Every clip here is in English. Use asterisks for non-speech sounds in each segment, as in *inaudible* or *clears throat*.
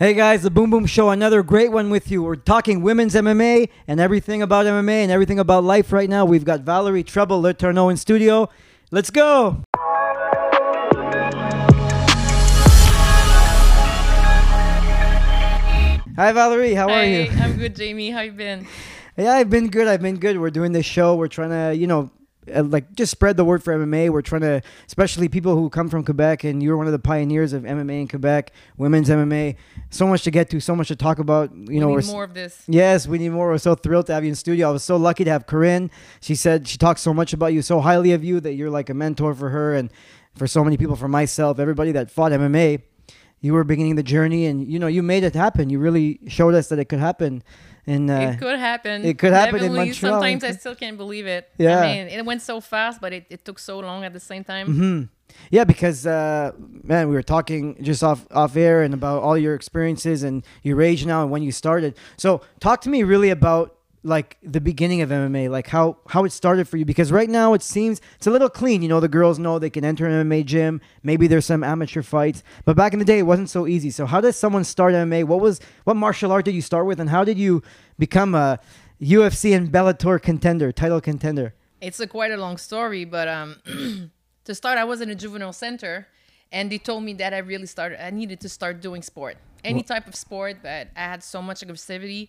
Hey guys, the Boom Boom Show, another great one with you. We're talking women's MMA and everything about MMA and everything about life right now. We've got Valerie Trouble Letourneau in studio. Let's go. Hi Valerie, how are Hey, you? I'm good, Jamie. How you been? *laughs* Yeah, I've been good. I've been good. We're doing this show. We're trying to, you know, Uh, like just spread the word for MMA. We're trying to, especially people who come from Quebec, and you're one of the pioneers of MMA in Quebec, women's MMA. So much to get to, so much to talk about. You know, we we're need more of this. Yes, we need more. We're so thrilled to have you in studio. I was so lucky to have Corinne. She said she talks so much about you, so highly of you that you're like a mentor for her and for so many people, for myself, everybody that fought MMA. You were beginning the journey, and you know you made it happen. You really showed us that it could happen. And uh, it could happen. it could happen in Montreal. Sometimes I still can't believe it. Yeah. I mean, it went so fast, but it, it took so long at the same time. hmm Yeah, because uh, man, we were talking just off off air and about all your experiences and your age now and when you started. So talk to me really about like the beginning of MMA, like how how it started for you. Because right now it seems it's a little clean. You know, the girls know they can enter an MMA gym. Maybe there's some amateur fights, but back in the day it wasn't so easy. So how does someone start MMA? What was what martial art did you start with, and how did you become a UFC and Bellator contender, title contender? It's a quite a long story, but um, *clears throat* to start, I was in a juvenile center, and they told me that I really started. I needed to start doing sport, any type of sport, but I had so much aggressivity.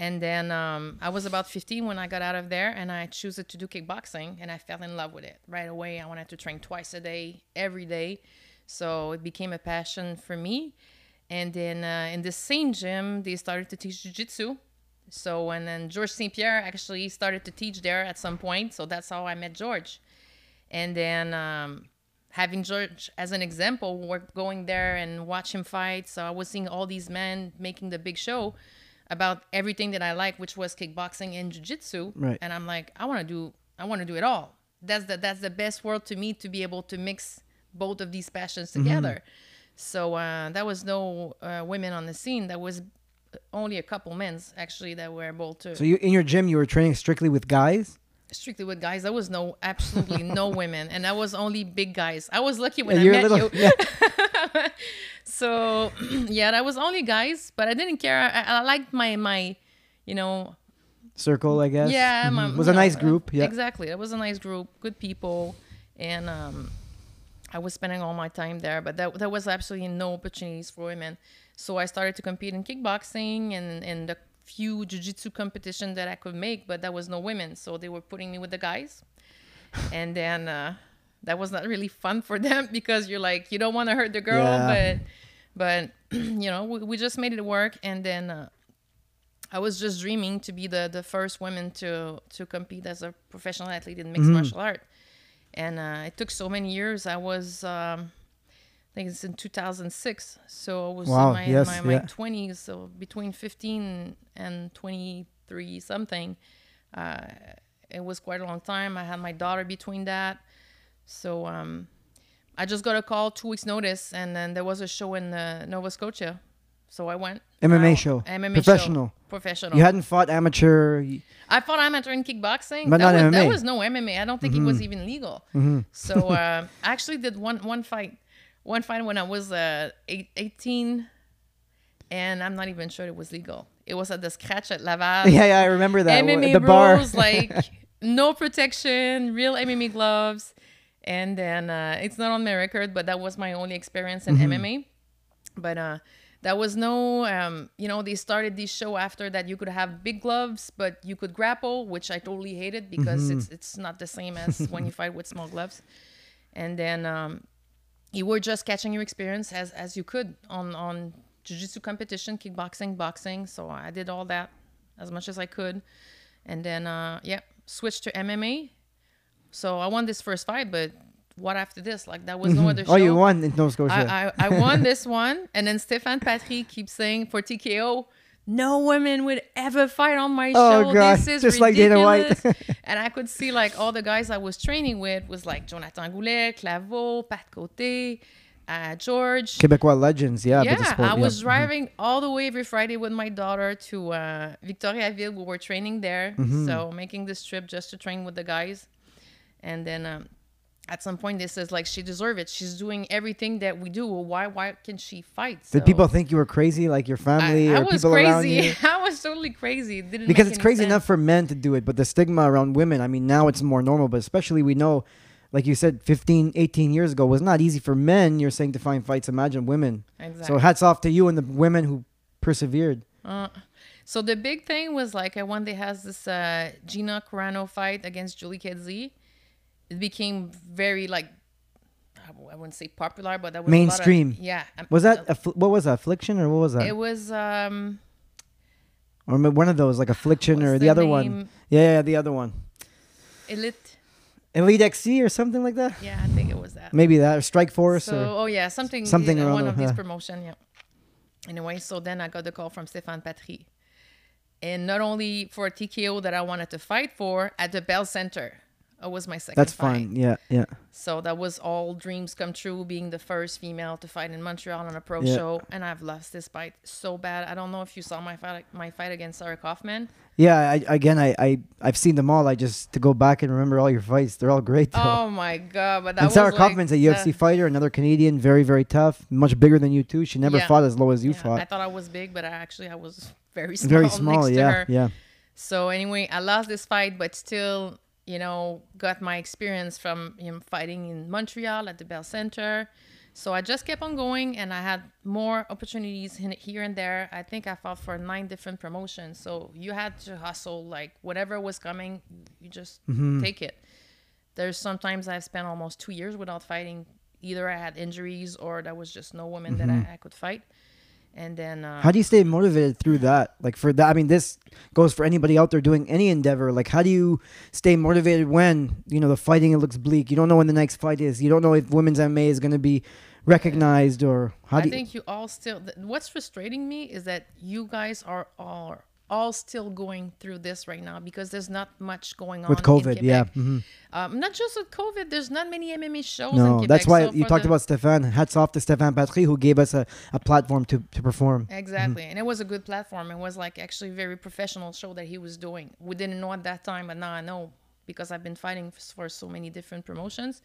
And then um, I was about 15 when I got out of there, and I chose to do kickboxing, and I fell in love with it right away. I wanted to train twice a day, every day, so it became a passion for me. And then uh, in the same gym, they started to teach jujitsu. So and then George St. Pierre actually started to teach there at some point. So that's how I met George. And then um, having George as an example, we're going there and watch him fight. So I was seeing all these men making the big show about everything that I like, which was kickboxing and jujitsu. Right. And I'm like, I want to do, I want to do it all. That's the that's the best world to me to be able to mix both of these passions together. So uh, there was no uh, women on the scene. There was only a couple men's actually that were able to So you in your gym you were training strictly with guys. strictly with guys. There was no absolutely no *laughs* women, and that was only big guys. I was lucky when Yeah, I met little- you. yeah. *laughs* So *clears throat* yeah, that was only guys, but I didn't care. I, I liked my my, you know, circle, I guess. yeah, Mhm. my, was a know, nice group. Yeah, exactly. It was a nice group, good people, and um, I was spending all my time there. But there, there was absolutely no opportunities for women. So I started to compete in kickboxing and in the few jiu-jitsu competition that I could make, but there was no women, so they were putting me with the guys. and then uh, that was not really fun for them *laughs* because you're like you don't want to hurt the girl, Yeah. but but *clears throat* you know we, we just made it work. And then uh, I was just dreaming to be the the first woman to to compete as a professional athlete in mixed Mm-hmm. martial art. And uh, it took so many years. I was, um, I think it's in 2006. So I was Wow, in my, yes, my, my yeah. 20s, so between 15 and 23 something. Uh, it was quite a long time. I had my daughter between that. So um, I just got a call two weeks notice, and then there was a show in uh, Nova Scotia. So I went. MMA I- show. MMA Professional. Show. Professional. you hadn't fought amateur. I thought amateur in kickboxing, But that not was, There was no MMA. I don't think it was even legal. So uh, *laughs* I actually did one one fight, one fight when I was uh, eight, 18, and I'm not even sure it was legal. It was at the scratch at Laval. *laughs* Yeah, yeah, I remember that. MMA the bar. *laughs* like no protection, real MMA gloves, and then uh, it's not on my record, but that was my only experience in Mm-hmm. MMA. But uh, there was no, um, you know, they started this show after that you could have big gloves, but you could grapple, which I totally hated because Mm-hmm. it's it's not the same as when you fight with small gloves. And then um, you were just catching your experience as as you could on on jiu-jitsu competition kickboxing boxing so i did all that as much as i could and then uh yeah switched to mma so i won this first fight but what after this like that was no other show oh, you won in Nova Scotia. I, I, I won *laughs* this one and then Stéphane Patry keeps saying for TKO no women would ever fight on my Oh, show. God. This is Just like Dana White. *laughs* and I could see like all the guys I was training with was like Jonathan Goulet, Claveau, Pat Côté, uh, George. Quebecois legends, yeah. yeah, sport, I yeah. was driving all the way every Friday with my daughter to uh, Victoriaville. We were training there, Mm-hmm. so making this trip just to train with the guys. And then um, at some point, this is like she deserves it. She's doing everything that we do. Well, why why can she fight? Did people think you were crazy, like your family I, I or was people around you? crazy. *laughs* I was totally crazy. It didn't because it's crazy sense. enough for men to do it but the stigma around women i mean now it's more normal but especially we know like you said 15 18 years ago was not easy for men you're saying to find fights imagine women Exactly. so hats off to you and the women who persevered Uh, so the big thing was like uh, when they has this uh, Gina Carano fight against Julie Kedzie, it became very like I wouldn't say popular, but that was lot of- Mainstream. yeah. um, was that uh, what was that affliction or what was that it was um or one of those like affliction or what's the, other one yeah, yeah the other one Elite. EliteXC or something like that Yeah, I think it was that. maybe that or Strikeforce So, or oh yeah, something, something uh, one of these yeah. promotion, yeah. Anyway, so then I got the call from Stéphane Patry. And not only for a TKO that I wanted to fight for at the Bell Center. It was my second that's fight. fine yeah yeah So that was all dreams come true, being the first female to fight in Montreal on a pro Yeah. show, and I've lost this fight so bad. I don't know if you saw my fight, my fight against Sarah Kaufman. yeah I, again I, I i've seen them all i just to go back and remember all your fights they're all great though. Oh my god! But that and was Sarah like Kaufman's a UFC the- fighter, another Canadian, very, very tough, much bigger than you too. She never Yeah. fought as low as you yeah, I thought I was big, but I actually I was very small. *laughs* Very small, yeah, yeah. So anyway, I lost this fight, but still, you know, got my experience from him fighting in Montreal at the Bell Center. So I just kept on going, and I had more opportunities here and there. I think I fought for nine different promotions. So you had to hustle, like whatever was coming, you just Mm-hmm. take it. There's sometimes I've spent almost two years without fighting. Either I had injuries or there was just no woman that I, I could fight. And then uh. How do you stay motivated through that? Like for that, I mean, this goes for anybody out there doing any endeavor. Like, how do you stay motivated when you know the fighting it looks bleak? You don't know when the next fight is. You don't know if women's MMA is going to be recognized or how I do you? think you all still. th- What's frustrating me is that you guys are all all still going through this right now because there's not much going on with COVID, yeah. Mhm. Um, not just with COVID. There's not many MMA shows. in No, that's why so you talked the- about Stéphane. Hats off to Stéphane Patry who gave us a, a platform to, to perform. Exactly, and it was a good platform. It was like actually very professional show that he was doing. We didn't know at that time, but now I know because I've been fighting for so many different promotions.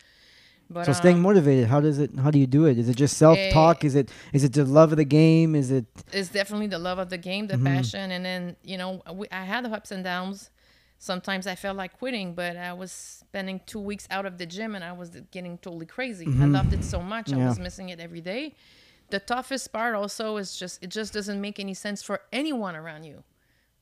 But So staying um, motivated, how does it? How do you do it? Is it just self talk? Eh, Is it is it the love of the game? Is it it's definitely the love of the game, the Mm-hmm. passion, and then you know we, I had the ups and downs. Sometimes I felt like quitting, but I was spending two weeks out of the gym and I was getting totally crazy. I loved it so much, I Mm-hmm. Was missing it every day. The toughest part also is just it just doesn't make any sense for anyone around you.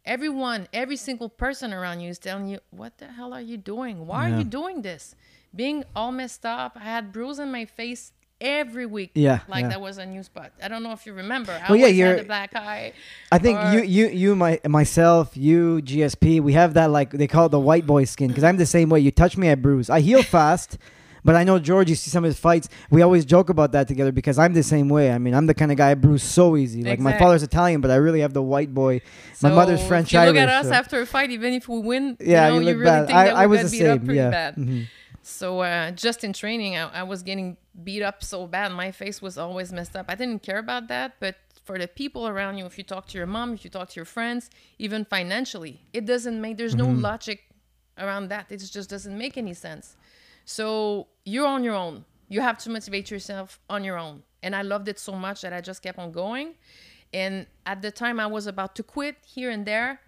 Everyone, every single person around you is telling you, "What the hell are you doing? Why are you doing this?" Being all messed up, I had bruise on my face every week. Yeah, like yeah. that was a new spot. I don't know if you remember. I Well, yeah, you're- had the black eye. I think you, you, you, my, myself, you, GSP, we have that like they call it the white boy skin because I'm the same way. You touch me, I bruise. I heal fast, but I know George. You see some of his fights. We always joke about that together because I'm the same way. I mean, I'm the kind of guy I bruise so easy. Like my father's Italian, but I really have the white boy. my mother's French If you look Irish. at us so- after a fight, even if we win, yeah, you, know, you you, really bad. think I, that I was the same. pretty Yeah. bad. Mm-hmm. So uh, just in training, I, I was getting beat up so bad. My face was always messed up. I didn't care about that, but for the people around you, if you talk to your mom, if you talk to your friends, even financially, it doesn't make. There's no logic around that. It just doesn't make any sense. So you're on your own. You have to motivate yourself on your own. And I loved it so much that I just kept on going. And at the time I was about to quit here and there,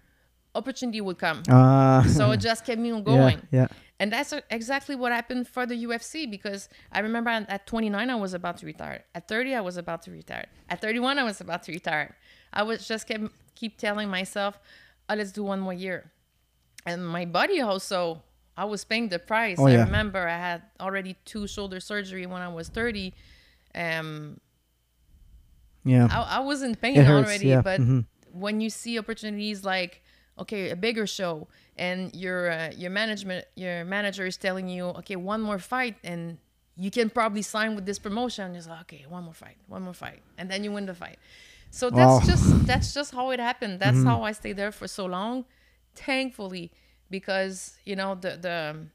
opportunity would come. Uh, So it just kept me on *laughs* yeah, going. yeah. And that's exactly what happened for the UFC because I remember at at 29 I was about to retire. At 30 I was about to retire. At 31 I was about to retire. I was just kept keep telling myself, oh, let's do one more year. And my body also, I was paying the price. Oh, I remember I had already two shoulder surgery when I was 30. Um, Yeah. I, I was in pain hurts, already, yeah, but mhm. when you see opportunities like okay, a bigger show, and your uh, your management your manager is telling you okay, one more fight, and you can probably sign with this promotion. It's like okay, one more fight, one more fight, and then you win the fight. So that's Wow. Mm-hmm. just that's just how it happened. That's how I stayed there for so long, thankfully, because you know the the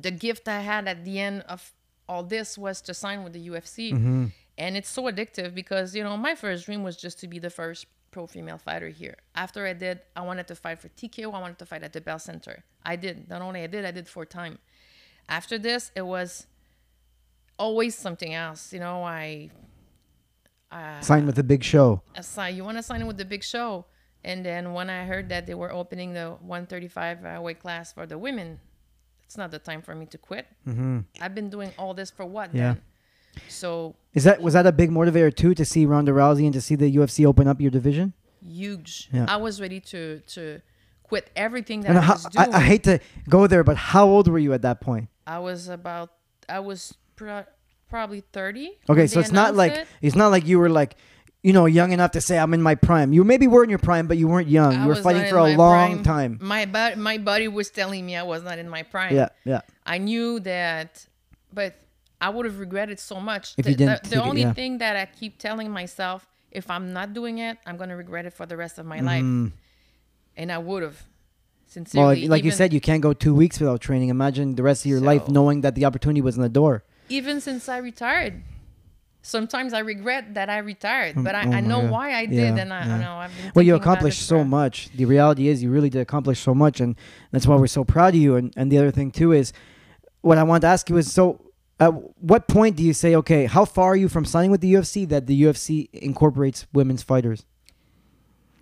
the gift I had at the end of all this was to sign with the UFC. Mm-hmm. And it's so addictive because, you know, my first dream was just to be the first pro female fighter here. After I did, I wanted to fight for TKO. I wanted to fight at the Bell Center. I did. Not only I did, I did four time. after this, it was always something else. You know, I Sign with the big show. assign you want to sign with the big show and then when i heard that they were opening the 135 uh, weight class for the women it's not the time for me to quit mm-hmm. i've been doing all this for what Yeah. then so Is that was that a big motivator too to see Ronda Rousey and to see the UFC open up your division? huge Yeah. i was ready to to quit everything that And i how, was doing I, I hate to go there, but how old were you at that point? I was about i was pro- probably 30 Okay, so it's not like it. it's not like you were like, you know, young enough to say I'm in my prime. You maybe were in your prime, but you weren't young. I you were fighting for a long prime. time. my body my body was telling me i was not in my prime Yeah, yeah. I knew that, but I would have regretted so much. If the, you didn't the, the it, only yeah. thing that I keep telling myself, if I'm not doing it, I'm gonna regret it for the rest of my life. And I would have. Mm-hmm. Well, Sincerely, like you said, you can't go two weeks without training. Imagine the rest of your life knowing that the opportunity was in the door. even since I retired, sometimes I regret that I retired, but I, oh I know God. why I did, Yeah, and I, yeah. I know I've been. Well, you accomplished so much. The reality is, you really did accomplish so much, and that's why we're so proud of you. And and the other thing too is, what I want to ask you is, so at what point do you say, okay, how far are you from signing with the UFC that the UFC incorporates women's fighters?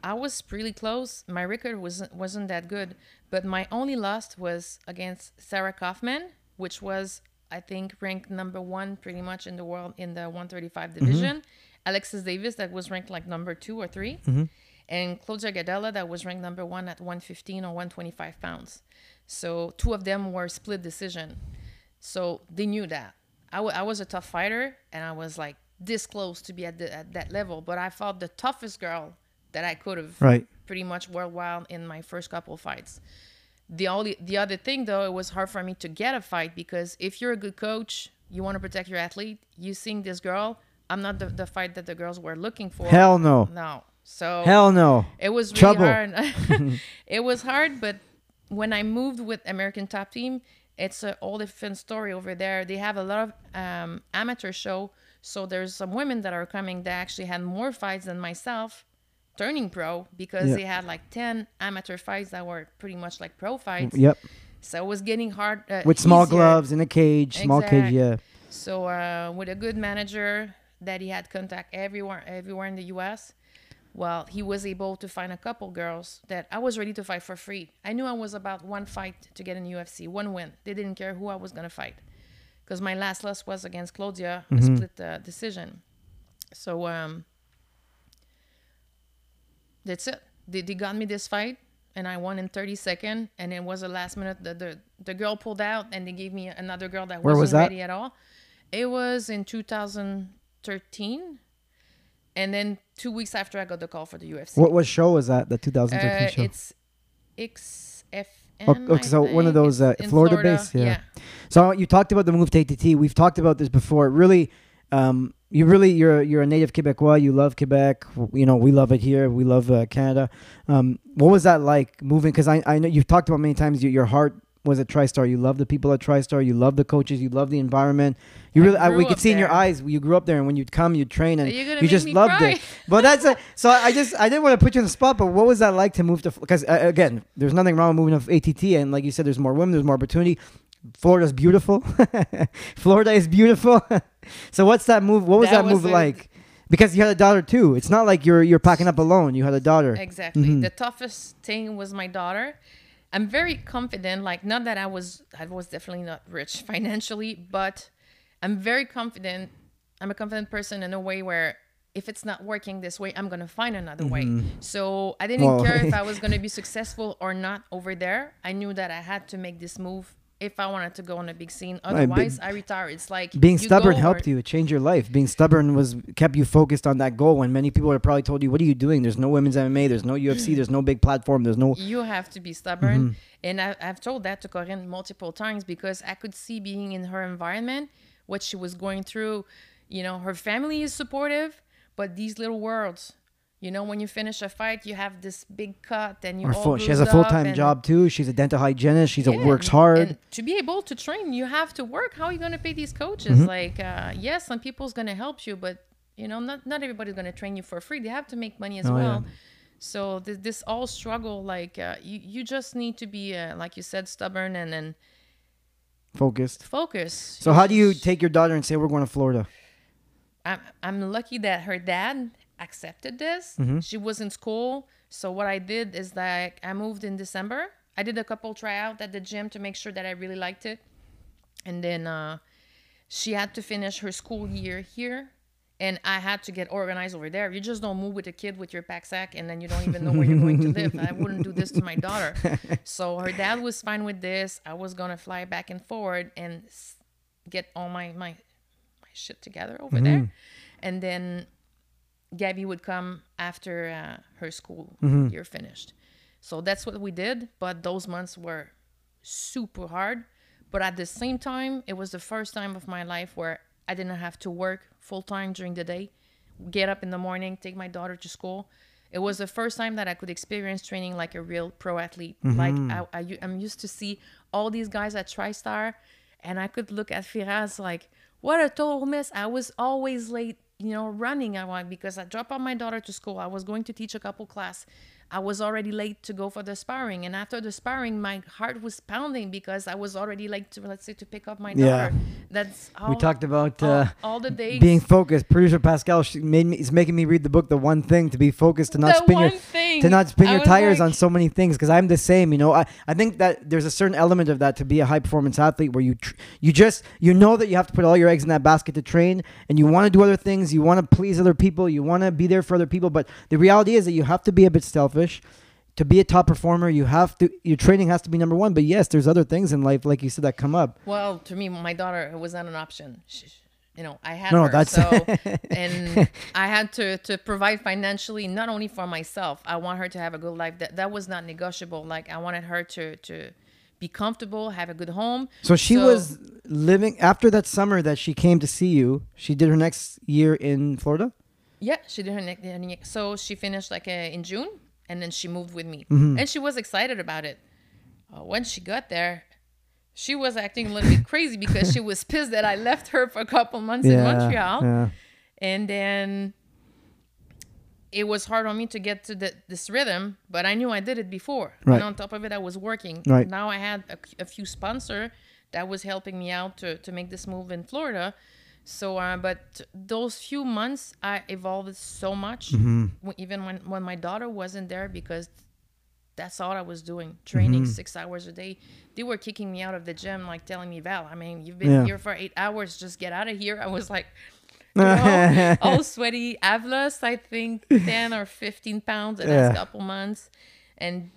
I was really close. My record wasn't wasn't that good, but my only loss was against Sarah Kaufman, which was I think ranked number one pretty much in the world in the 135 mm-hmm. division. Alexis Davis that was ranked like number two or 3 mm-hmm. and Claudia Gadelha that was ranked number one at 115 or 125 pounds. So two of them were split decision. So they knew that. I, w- I was a tough fighter and I was like this close to be at, the, at that level, but I fought the toughest girl that I could have Right. pretty much worldwide in my first couple of fights. The only the other thing though, it was hard for me to get a fight because if you're a good coach, you want to protect your athlete. You seeing this girl, I'm not the, the fight that the girls were looking for. Hell no. no. So Hell no. it was really Trouble. hard. *laughs* *laughs* it was hard, but when I moved with American Top Team, it's a whole different story over there. They have a lot of um, amateur show, so there's some women that are coming that actually had more fights than myself, turning pro because Yeah. they had like ten amateur fights that were pretty much like pro fights. Yep. So it was getting hard uh, With small easier. gloves in a cage, small cage. Yeah. So uh, with a good manager that he had contact everywhere, everywhere in the U.S. Well, he was able to find a couple girls that I was ready to fight for free. I knew I was about one fight to get in UFC, one win. They didn't care who I was gonna fight, because my last loss was against Claudia, a split uh, decision. So um, that's it. They, they got me this fight, and I won in 30 seconds. And it was the last minute. The, the the girl pulled out, and they gave me another girl that Where wasn't was that? ready at all. It was in 2013, and then two weeks after I got the call for the UFC. What what show was that? The 2013 Uh, show. it's XFN. Okay, okay, so one of those, uh, in Florida based? Yeah. So you talked about the move to ATT. We've talked about this before. Really, um, you really you're you're a native Quebecois. You love Quebec. You know we love it here. We love uh, Canada. Um, what was that like moving? Because I I know you've talked about many times. You, your heart was at TriStar. You love the people at TriStar. You love the coaches. You love the environment. You really I, we could see in your eyes. You grew up there, and when you'd come, you'd train, and you just loved cry. it. But that's a, so. I just I didn't want to put you on the spot. But what was that like to move to? Because uh, again, there's nothing wrong with moving to ATT, and like you said, there's more women, there's more opportunity. Florida's beautiful. *laughs* Florida is beautiful. *laughs* so what's that move? What was that, That was move a- like? Because you had a daughter too. It's not like you're you're packing up alone. You had a daughter. Exactly. Mm-hmm. The toughest thing was my daughter. I'm very confident. Like, not that I was, I was definitely not rich *laughs* financially, but I'm very confident. I'm a confident person in a way where if it's not working this way, I'm gonna find another way. So I didn't Well, care if I *laughs* was gonna be successful or not over there. I knew that I had to make this move if I wanted to go on a big scene. Otherwise, I retire. It's like Being stubborn helped or- you. It changed your life. Being stubborn was kept you focused on that goal. When many people have probably told you, "What are you doing? There's no women's MMA. There's no UFC. *clears throat* There's no big platform. There's no." you have to be stubborn. Mm-hmm. And I, I've told that to Corinne multiple times because I could see being in her environment, what she was going through. You know, her family is supportive, but these little worlds, you know, when you finish a fight, you have this big cut and you full, she has a full time job too. She's a dental hygienist. She's a works hard. And to be able to train, you have to work. How are you going to pay these coaches? Mm-hmm. Like, uh, yes, some people's going to help you, but you know, not not everybody's going to train you for free. They have to make money as Oh, yeah. well. So th- this all struggle, like uh, you, you just need to be, uh, like you said, stubborn and then focused. focus. So how do you take your daughter and say we're going to Florida? I'm I'm lucky that her dad accepted this. Mm-hmm. She was in school, so what I did is that I moved in December. I did a couple tryout at the gym to make sure that I really liked it, and then uh, she had to finish her school year here, and I had to get organized over there. You just don't move with a kid with your pack sack and then you don't even know where you're going to live. I wouldn't do this to my daughter. *laughs* So her dad was fine with this. I was gonna fly back and forward and get all my my shit together over there, mm-hmm. and then Gabby would come after uh, her school mm-hmm. year finished. So that's what we did. But those months were super hard. But at the same time, it was the first time of my life where I didn't have to work full time during the day, get up in the morning, take my daughter to school. It was the first time that I could experience training like a real pro athlete. Mm-hmm. Like I, I, I'm used to see all these guys at TriStar, and I could look at Firas like, what a total miss. I was always late, you know, running. I want because I dropped off my daughter to school. I was going to teach a couple class. I was already late to go for the sparring, and after the sparring, my heart was pounding because I was already late to let's say to pick up my daughter. Yeah. That's how We talked about all, uh, all the days being focused. Producer Pascal she made me is making me read the book, The One Thing, to be focused, to not The spin your thing. to not spin I your tires like- on so many things. Because I'm the same. You know, I, I think that there's a certain element of that to be a high performance athlete where you tr- you just you know that you have to put all your eggs in that basket to train, and you want to do other things. You want to please other people. You want to be there for other people. But the reality is that you have to be a bit selfish. To be a top performer, you have to your training has to be number one. But yes, there's other things in life, like you said, that come up. Well, to me, my daughter it was not an option. She, you know, I had No, her, that's- so *laughs* and I had to to provide financially not only for myself. I want her to have a good life. That that was not negotiable. Like I wanted her to to be comfortable, have a good home. So she So- was living after that summer that she came to see you. She did her next year in Florida. Yeah, she did her neck- So she finished like uh, in June, and then she moved with me, Mm-hmm. and she was excited about it. Uh, when she got there, she was acting a little bit crazy because she was *laughs* pissed that I left her for a couple months in Montreal. yeah. and then it was hard on me to get to the, this rhythm but i knew i did it before Right. and on top of it i was working Right. now i had a, a few sponsor that was helping me out to, to make this move in florida so uh, but those few months i evolved so much Mm-hmm. even when, when my daughter wasn't there because that's all I was doing, training Mm-hmm. six hours a day. They were kicking me out of the gym, like telling me, Val, I mean, you've been Yeah. here for eight hours, just get out of here. I was like, *laughs* you know, all sweaty. I've lost, I think, 10 or 15 pounds in the Yeah. last couple months. And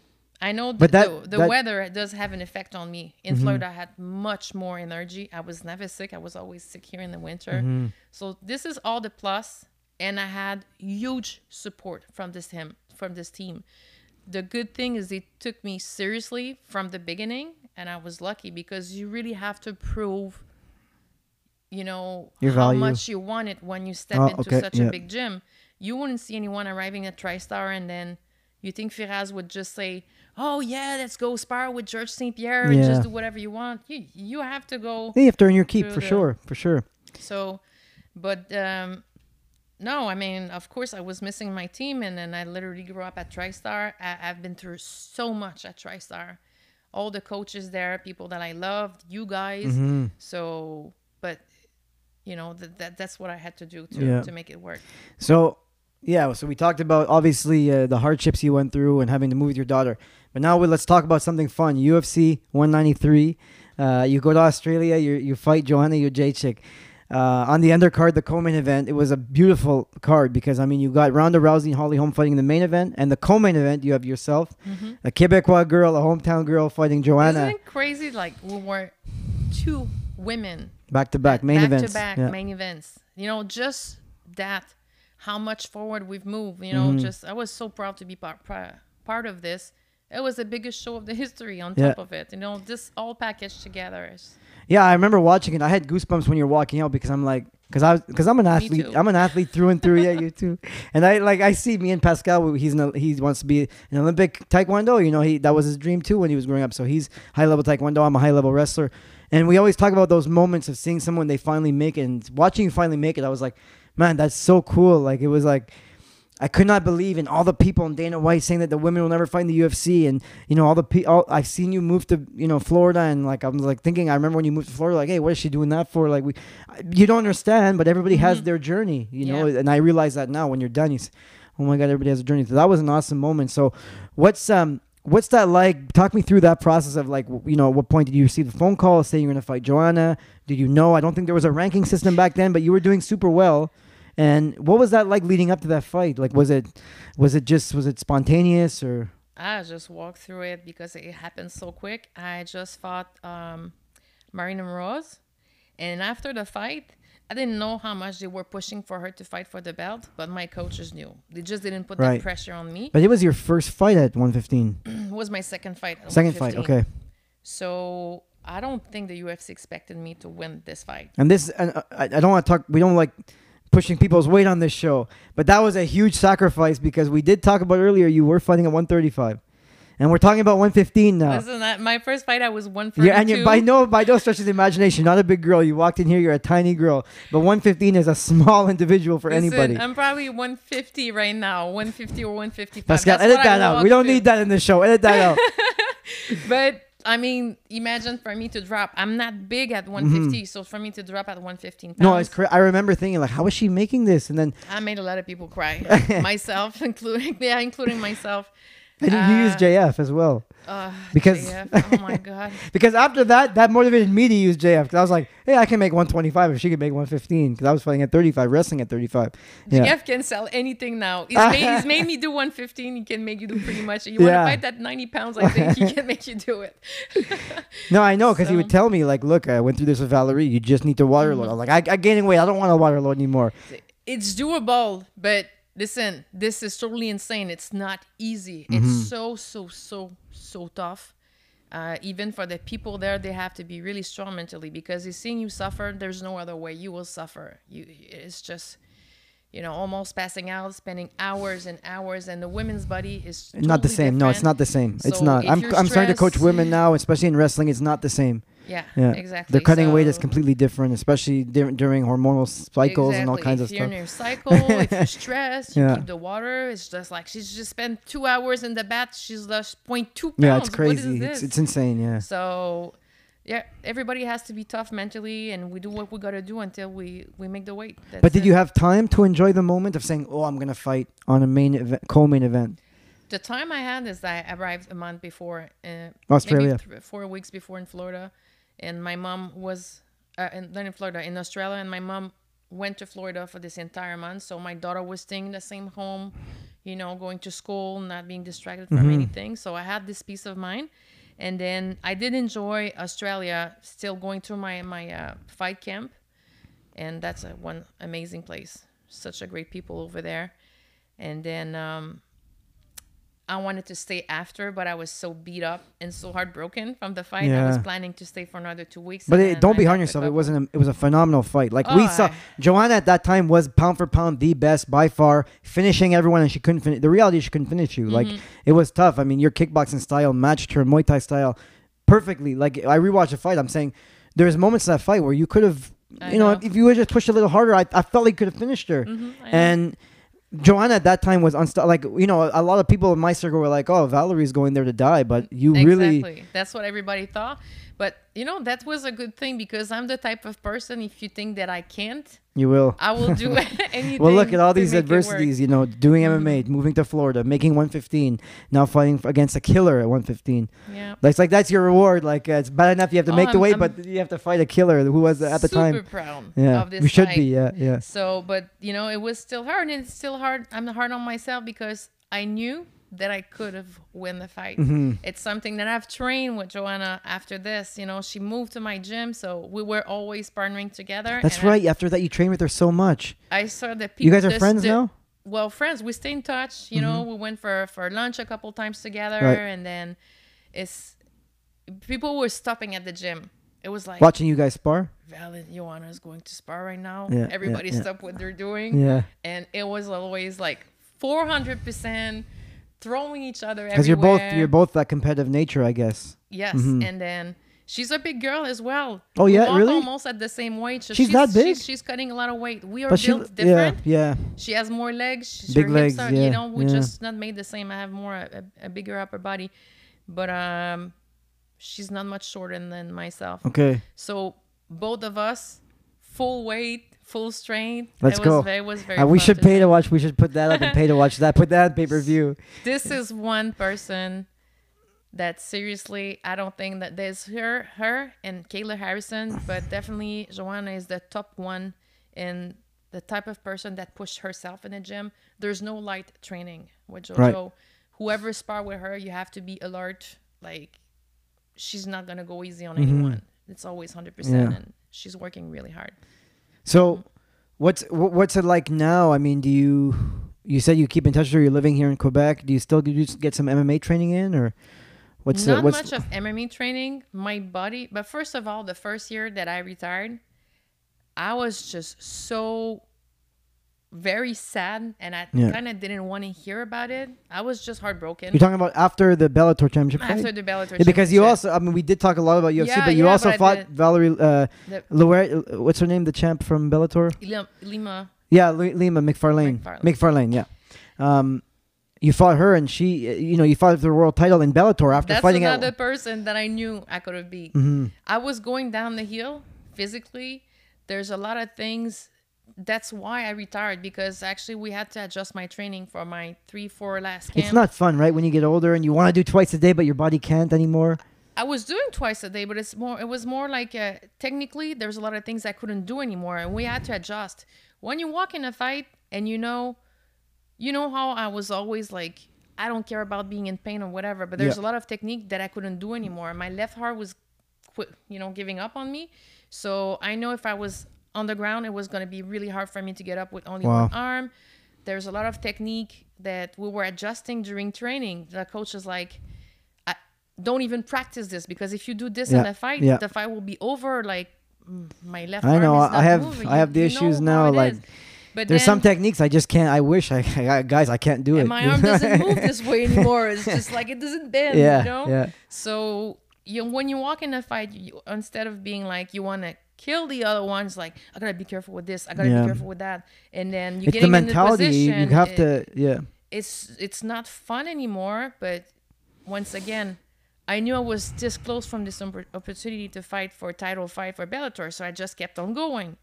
I know But that, the, the that- Mm-hmm. weather does have an effect on me. In Florida, I had much more energy. I was never sick. I was always sick here in the winter. Mm-hmm. So this is all the plus, and I had huge support from this him from this team. The good thing is they took me seriously from the beginning, and I was lucky because you really have to prove, you know, Your how value. much you want it when you step Oh, into okay, such yeah. a big gym. You wouldn't see anyone arriving at TriStar and then you think Firas would just say, "Oh yeah, let's go spar with George St. Pierre and Yeah. just do whatever you want." You you have to go. You have to earn your keep for the- sure, for sure. So, but um, no, I mean, of course, I was missing my team, and then I literally grew up at TriStar. I, I've been through so much at TriStar. All the coaches there, people that I loved, you guys. Mm-hmm. So, but you know that, that that's what I had to do to Yeah. to make it work. So, yeah, so we talked about obviously uh, the hardships you went through and having to move with your daughter. But now we, let's talk about something fun. UFC 193. Uh, you go to Australia, you you fight Joanna Jedrzejczyk. Uh, on the undercard, the co-main event, it was a beautiful card because I mean you got Ronda Rousey and Holly Holm fighting in the main event, and the co-main event you have yourself, a Quebecois girl, a hometown girl fighting Joanna Isn't it crazy? Like we were two women back to back main back events. Back to back Yeah. main events. You know, just that, how much forward we've moved. You know, Mm-hmm. just I was so proud to be part part, of this. It was the biggest show of the *laughs* history. On Yeah. top of it, you know, this all packaged together. is- Yeah, I remember watching it. I had goosebumps when you're walking out because I'm like, because I was, because I'm an athlete. I'm an athlete through and through. yeah, *laughs* you too. And I like, I see me and Pascal. He's an, he wants to be an Olympic taekwondo. You know, he that was his dream too when he was growing up. So he's high level taekwondo. I'm a high level wrestler, and we always talk about those moments of seeing someone they finally make it and watching you finally make it. I was like, man, that's so cool. Like it was like. I could not believe in all the people and Dana White saying that the women will never fight in the UFC and you know all the people. I've seen you move to you know Florida and like I'm like thinking I remember when you moved to Florida like hey what is she doing that for like we you don't understand but everybody has their journey you know and I realize that now when you're done you say, oh my god everybody has a journey so that was an awesome moment so what's um what's that like talk me through that process of like you know at what point did you receive the phone call saying you're gonna fight Joanna did you know I don't think there was a ranking system back then but you were doing super well and what was that like leading up to that fight? Like, was it, was it just, was it spontaneous or? I just walked through it because it happened so quick. I just fought um, Maryna Moroz, and after the fight, I didn't know how much they were pushing for her to fight for the belt, but my coaches knew. They just didn't put Right. that pressure on me. But it was your first fight at 115. *clears throat* It was my second fight. at Second fight, okay. So I don't think the UFC expected me to win this fight. And this, and uh, I, I don't want to talk. We don't like pushing people's weight on this show, but that was a huge sacrifice because we did talk about earlier. You were fighting at 135, and we're talking about 115 now. Wasn't that my first fight? I was 142. Yeah, and you're by no by no stretch of the imagination, not a big girl. You walked in here, you're a tiny girl, but 115 is a small *laughs* individual for Listen, anybody. I'm probably 150 right now, 150 or 155. Pascal, That's edit that out. We don't to. need that in the show. Edit that out. *laughs* But I mean, imagine for me to drop. I'm not big at 150, so for me to drop at 115 pounds, Mm-hmm. No, it's cra- I remember thinking like, how is she making this? And then I made a lot of people cry, *laughs* myself including yeah, including myself. You- you used Uh, JF as well. Uh, Because- JF, oh my *laughs* god, Because after that, that motivated me to use JF. Because I was like, hey, I can make 125 if she can make 115. Because I was fighting at 35, wrestling at 35. Yeah. JF can sell anything now. He's made, he's *laughs* made me do 115. He can make you do pretty much. You want to fight that 90 pounds? I think he can *laughs* make you do it. No, I know. Because he would tell me, like, look, I went through this with Valerie. You just need to water load. I was like, I, I'm gaining weight. I don't want to water load anymore. it's doable, but listen, this is totally insane. It's not easy. Mm-hmm. It's so so so so tough. Uh, even for the people there, they have to be really strong mentally because they're seeing you suffer. There's no other way. You will suffer. You, it's just, you know, almost passing out, spending hours and hours, and the women's body is not the totally same. No, it's not the same. it's not. I'm, you're I'm starting to coach women now, especially in wrestling. It's not the same. Yeah, Yeah, exactly. Their cutting weight is completely different, especially dur- during hormonal cycles and all kinds if of you're stuff. in your cycle, if you're *laughs* stressed, you Yeah. keep the water. It's just like she's just spent two hours in the bath. She's lost 0.2 pounds. Yeah, it's crazy. It's, it's insane. Yeah. so, yeah, everybody has to be tough mentally, and we do what we gotta do until we we make the weight. That's But did it. you have time to enjoy the moment of saying, "Oh, I'm gonna fight on a main event, co-main event"? The time I had is I arrived a month before, uh, Australia. maybe th- four weeks before in Florida, and my mom was, uh, in, in Florida, in Australia, and my mom went to Florida for this entire month. So my daughter was staying in the same home, you know, going to school, not being distracted from anything. So I had this peace of mind, and then I did enjoy Australia, still going through my my uh, fight camp, and that's a one amazing place. Such a great people over there, and then. Um, I wanted to stay after, but I was so beat up and so heartbroken from the fight. I was planning to stay for another two weeks. But it, don't I be hard on yourself. It wasn't. A, it was a phenomenal fight. Like we Oh, saw, I- Joanna at that time was pound for pound the best by far, finishing everyone, and she couldn't finish. The reality, is she couldn't finish you. Like Mm-hmm. it was tough. I mean, your kickboxing style matched her Muay Thai style perfectly. Like I rewatched the fight. I'm saying there's moments in that fight where you could have, you know, know. if you would just pushed a little harder, I, I felt like you could have finished her. Mhm, I know. Joanna at that time was unstuck. Like you know, a lot of people in my circle were like, "Oh, Valerie's going there to die," but you really—that's what everybody thought. But you know, that was a good thing because I'm the type of person. If you think that I can't, you will. I will do *laughs* *laughs* anything. Well, look at all these make it work. adversities. You know, doing Mm-hmm. MMA, moving to Florida, making 115, now fighting against a killer at 115. Yeah. It's like that's your reward. Like uh, it's bad enough you have to Oh, make the I'm- weight, I'm but you have to fight a killer who was at the Super time. proud Yeah, of this we should be. Yeah, yeah. So, but you know, it was still hard, and it's still hard. I'm hard on myself because I knew that I could have win the fight. Mm-hmm. It's something that I've trained with Joanna after this. You know, she moved to my gym, so we were always partnering together. That's and I- right. After that, you train with her so much. I, saw the people. You guys are friends now. Well, friends. We stay in touch. You know, we went for for lunch a couple times together, Right. and then it's people were stopping at the gym. It was like Watching you guys spar. Valid Joanna is going to spar right now. Yeah, yeah, Everybody yeah. stop what they're doing. Yeah, And it was always like 400% throwing each other because you're both you're both that competitive nature, I guess. Yes. Mhm. And then She's a big girl as well. Oh, We yeah? Really? Almost at the same weight. So She's that big? She's, she's cutting a lot of weight. We are But she, built different. yeah, yeah. She has more legs. She's, Big her legs, Hips are, yeah, You know, we're yeah. just not made the same. I have more a, a bigger upper body, but um, she's not much shorter than myself. Okay, So both of us, full weight, full strength. let's it go. Was very, it was very. Uh, we should to pay to watch. We should put that up and pay to watch that. Put that on pay per view. *laughs* This is one person that seriously, I don't think that there's her, her and Kayla Harrison, but definitely Joanna is the top one in the type of person that pushed herself in the gym. There's no light training with JoJo. Right. Whoever spar with her, you have to be alert. Like she's not gonna go easy on Mhm. anyone. It's always hundred percent, Yeah. and she's working really hard. So, mm-hmm. what's what's it like now? I mean, do you you said you keep in touch with her? You're living here in Quebec. Do you still do you get some MMA training in, or what's the, not what's much of MMA training. My body, but first of all, the first year that I retired, I was just so very sad, and I Yeah. kind of didn't want to hear about it. I was just heartbroken you're talking about after the Bellator championship fight? after the Bellator. Yeah, because you championship. also, I mean, we did talk a lot about UFC, Yeah, but you yeah, also but I fought did- Valerie uh, The- Loire, what's her name, the champ from Bellator? Lima, Lima Yeah, Li- Lima McFarlane. McFarlane. McFarlane, yeah. Um, you fought her, and she, uh, you know, you fought for the world title in Bellator after that's fighting another at. person that I knew I could have beat. Mhm. I was going down the hill physically. There's a lot of things. That's why I retired because actually we had to adjust my training for my three, four last camp. It's not fun, right? When you get older and you want to do twice a day, but your body can't anymore. I was doing twice a day, but it's more. It was more like uh, technically there's a lot of things I couldn't do anymore, and we had to adjust. When you walk in a fight and you know, you know how I was always like, I don't care about being in pain or whatever, but there's Yeah. a lot of technique that I couldn't do anymore. My left heart was, quit, you know, giving up on me. So I know if I was on the ground, it was going to be really hard for me to get up with only Wow. one arm. There's a lot of technique that we were adjusting during training. The coach is like, I, don't even practice this because if you do this in Yeah, a fight, yeah. the fight will be over. Like my left I arm know, I have- moving. I have the issues now, like, is. But There's some techniques I just can't. I wish I, I guys, I can't do it. my arm *laughs* doesn't move this way anymore. It's just like it doesn't bend. Yeah, you know. yeah. So you when you walk in a fight, you, instead of being like you want to kill the other ones, like I gotta be careful with this, I gotta Yeah. be careful with that, and then you get the mentality. the you have it- to, yeah. it's it's not fun anymore. But once again, I knew I was this close from this opportunity to fight for title fight for Bellator, so I just kept on going.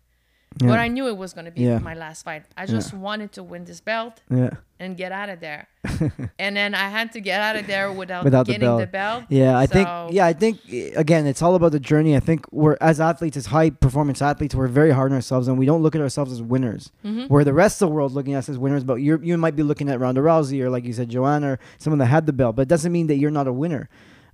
Yeah. But I knew it was gonna be Yeah. my last fight. I just wanted to win this belt Yeah. and get out of there. *laughs* and then I had to get out of there without, Without the getting belt. the belt. Yeah, I think yeah, I think again, it's all about the journey. I think we're as athletes, as high performance athletes, we're very hard on ourselves and we don't look at ourselves as winners. Mm-hmm. Where the rest of the world looking at us as winners, but you you might be looking at Ronda Rousey or like you said, Joanna or someone that had the belt, but it doesn't mean that you're not a winner.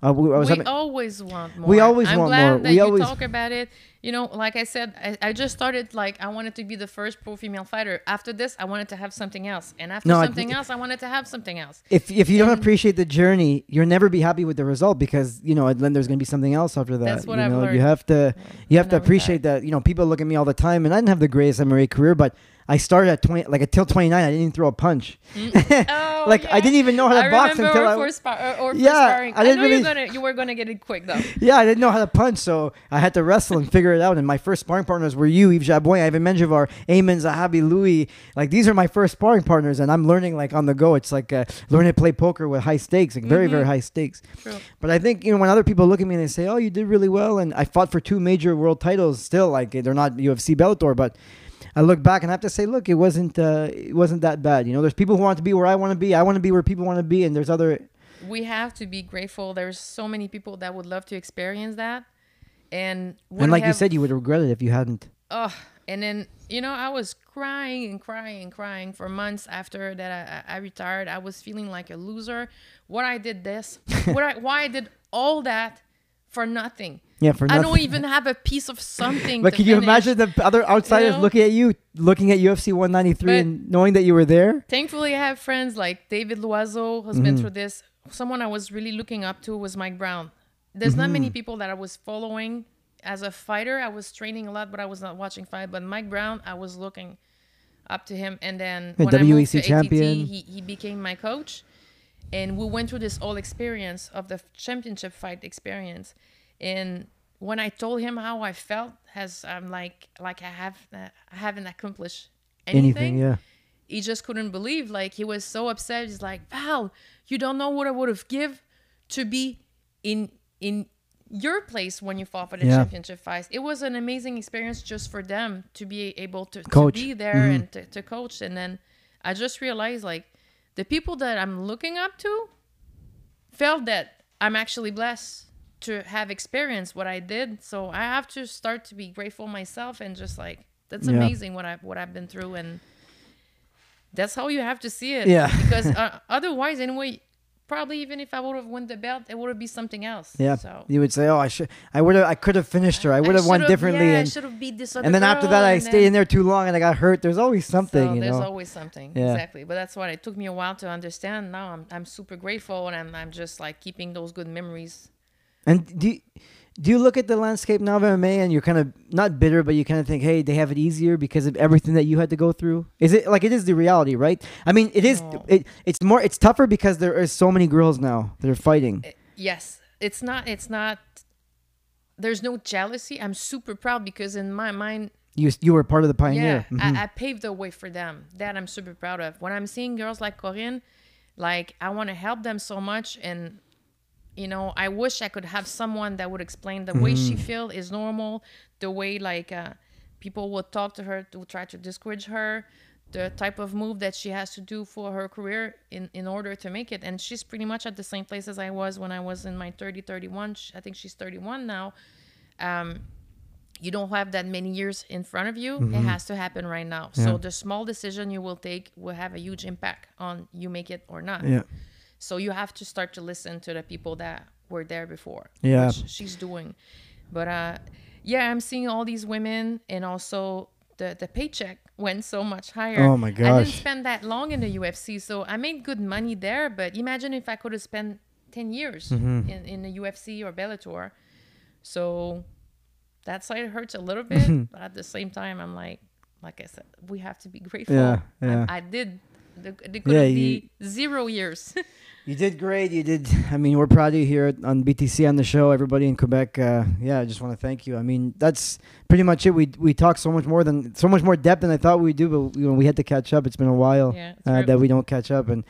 Uh, we, I we having- always want more. We always I'm want glad more. That We you always- talk about it. You know, like I said, I, I just started like I wanted to be the first pro female fighter. After this, I wanted to have something else, and after No, I- something else, I wanted to have something else. if if you don't appreciate the journey, you'll never be happy with the result because you know then there's gonna be something else after that. That's what you I've know, You have to you have to appreciate that. You know, people look at me all the time, and I didn't have the greatest MMA career, but I started at twenty, like until twenty nine, I didn't even throw a punch. *laughs* Oh, Like, I didn't even know how to I box until our I- first spar- or, or Yeah, sparring. I I, didn't know you're really- gonna you were gonna get it quick though. *laughs* Yeah, I didn't know how to punch, so I had to wrestle and figure it out. And my first sparring partners were you, Yves Jabouin, Ivan Menjivar, Aymen Zahabi, Louis. Like these are my first sparring partners, and I'm learning like on the go. It's like uh, learning to play poker with high stakes, like very very Mhm. high stakes. True. But I think you know when other people look at me and they say, "Oh, you did really well," and I fought for two major world titles. Still, like they're not UFC Bellator, but I look back and I have to say, look, it wasn't uh, it wasn't that bad. You know, there's people who want to be where I want to be. I want to be where people want to be, and there's other. we have to be grateful. There's so many people that would love to experience that, and And like you said, you would regret it if you hadn't. oh, and then you know I was crying and crying and crying for months after that I, I retired. I was feeling like a loser. What I did this, *laughs* what I why I did all that for nothing. Yeah, for nothing. I don't even have a piece of something. But can you finish. imagine the other outsiders know? looking at you, looking at UFC 193 But- and knowing that you were there? Thankfully, I have friends like David Loiseau who's Mm-hmm. been through this. Someone I was really looking up to was Mike Brown. There's not Mm-hmm. many people that I was following as a fighter. I was training a lot, but I was not watching fight. But Mike Brown, I was looking up to him. And then Yeah, when I moved WEC to champion. ATT, he, he became my coach. And we went through this whole experience of the championship fight experience. And when I told him how I felt, as I'm like like I have uh, I haven't accomplished anything. Anything, yeah. He just couldn't believe. Like he was so upset. He's like, Val, you don't know what I would have give to be in in your place when you fought for the Yeah. championship fights. It was an amazing experience just for them to be able to, to Coach. be there Mhm. and to, to coach. And then I just realized like the people that I'm looking up to felt that I'm actually blessed to have experienced what I did. So I have to start to be grateful myself and just like that's Yeah. amazing what I what I've been through and that's how you have to see it. Yeah. because *laughs* uh, otherwise, anyway, probably even if I would have won the belt, it would have been something else. Yeah. So You would say, "Oh, I should, I would have, I could have finished her. I would have won differently." Yeah, I and should have beat this other and then after that, I stayed in there too long, and I got hurt. There's always something, so you there's know. always something Yeah. exactly but that's why it took me a while to understand now i'm, I'm super grateful and I'm, I'm just like keeping those good memories And do you, do you look at the landscape now of MMA and you're kind of not bitter, but you kind of think, hey, they have it easier because of everything that you had to go through? Is it like it is the reality, right? I mean, it is. No. It, it's more. It's tougher because there are so many girls now that are fighting. Eh, yes it's not it's not there's no jealousy i'm super proud because in my mind You you were part of the pioneer. Yeah, Mhm. I, I paved the way for them. That I'm super proud of. When I'm seeing girls like Corinne, like I want to help them so much, and you know, I wish I could have someone that would explain the way Mm-hmm. she feel is normal, the way like uh, people would talk to her to try to discourage her, the type of move that she has to do for her career in in order to make it. And she's pretty much at the same place as I was when I was in my 30, 31. Sh- I think she's 31 now. Um, you don't have that many years in front of you. It has to happen right now. Mm-hmm. Yeah. So the small decision you will take will have a huge impact on you make it or not. yeah. So you have to start to listen to the people that were there before. Yeah. Which she's doing. But uh yeah, I'm seeing all these women and also the the paycheck went so much higher. Oh my god. I didn't spend that long in the UFC, so I made good money there, but imagine if I could have spent 10 years Mm-hmm. in, in the UFC or Bellator. So that side hurts a little bit, *laughs* but at the same time, I'm like, like I said, we have to be grateful. Yeah, I- yeah. I, did. There could Yeah, have you- be zero years. *laughs* You did great. You did. I mean, we're proud of you here on BTC on the show. Everybody in Quebec. Uh, yeah, I just want to thank you. I mean, that's pretty much it. We we talk so much more than so much more depth than I thought we'd do, but you know, we had to catch up. It's been a while yeah, uh, that we don't catch up, and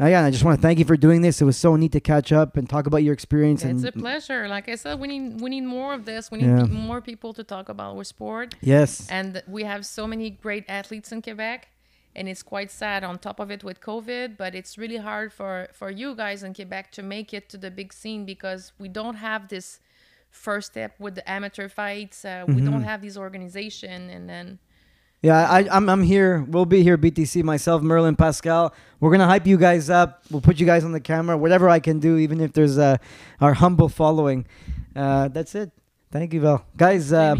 uh, yeah, I just want to thank you for doing this. It was so neat to catch up and talk about your experience. it's a pleasure. Like I said, we need we need more of this. We need Yeah. more people to talk about our sport. yes, And we have so many great athletes in Quebec. And it's quite sad on top of it with COVID, but it's really hard for, for you guys in Quebec to make it to the big scene because we don't have this first step with the amateur fights. Uh, We don't have these organization, and then yeah. I, I'm I'm here. We'll be here. BTC, myself, Merlin, Pascal. We're gonna hype you guys up. We'll put you guys on the camera. Whatever I can do, even if there's uh, our humble following. Uh, that's it. Thank you, Val. Guys, uh.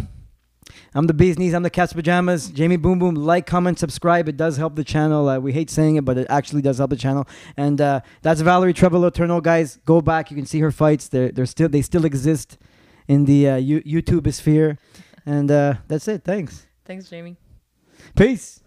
I'm the Bee's Knees. I'm the Cat's Pajamas. Jamie Boom Boom. Like, comment, subscribe. It does help the channel. Uh, we hate saying it, but it actually does help the channel. And uh, that's Valerie Trouble Letourneau. Guys, go back. You can see her fights. They're, they're still they still exist in the uh, U- YouTube sphere. And uh, that's it. Thanks. thanks, Jamie. Peace.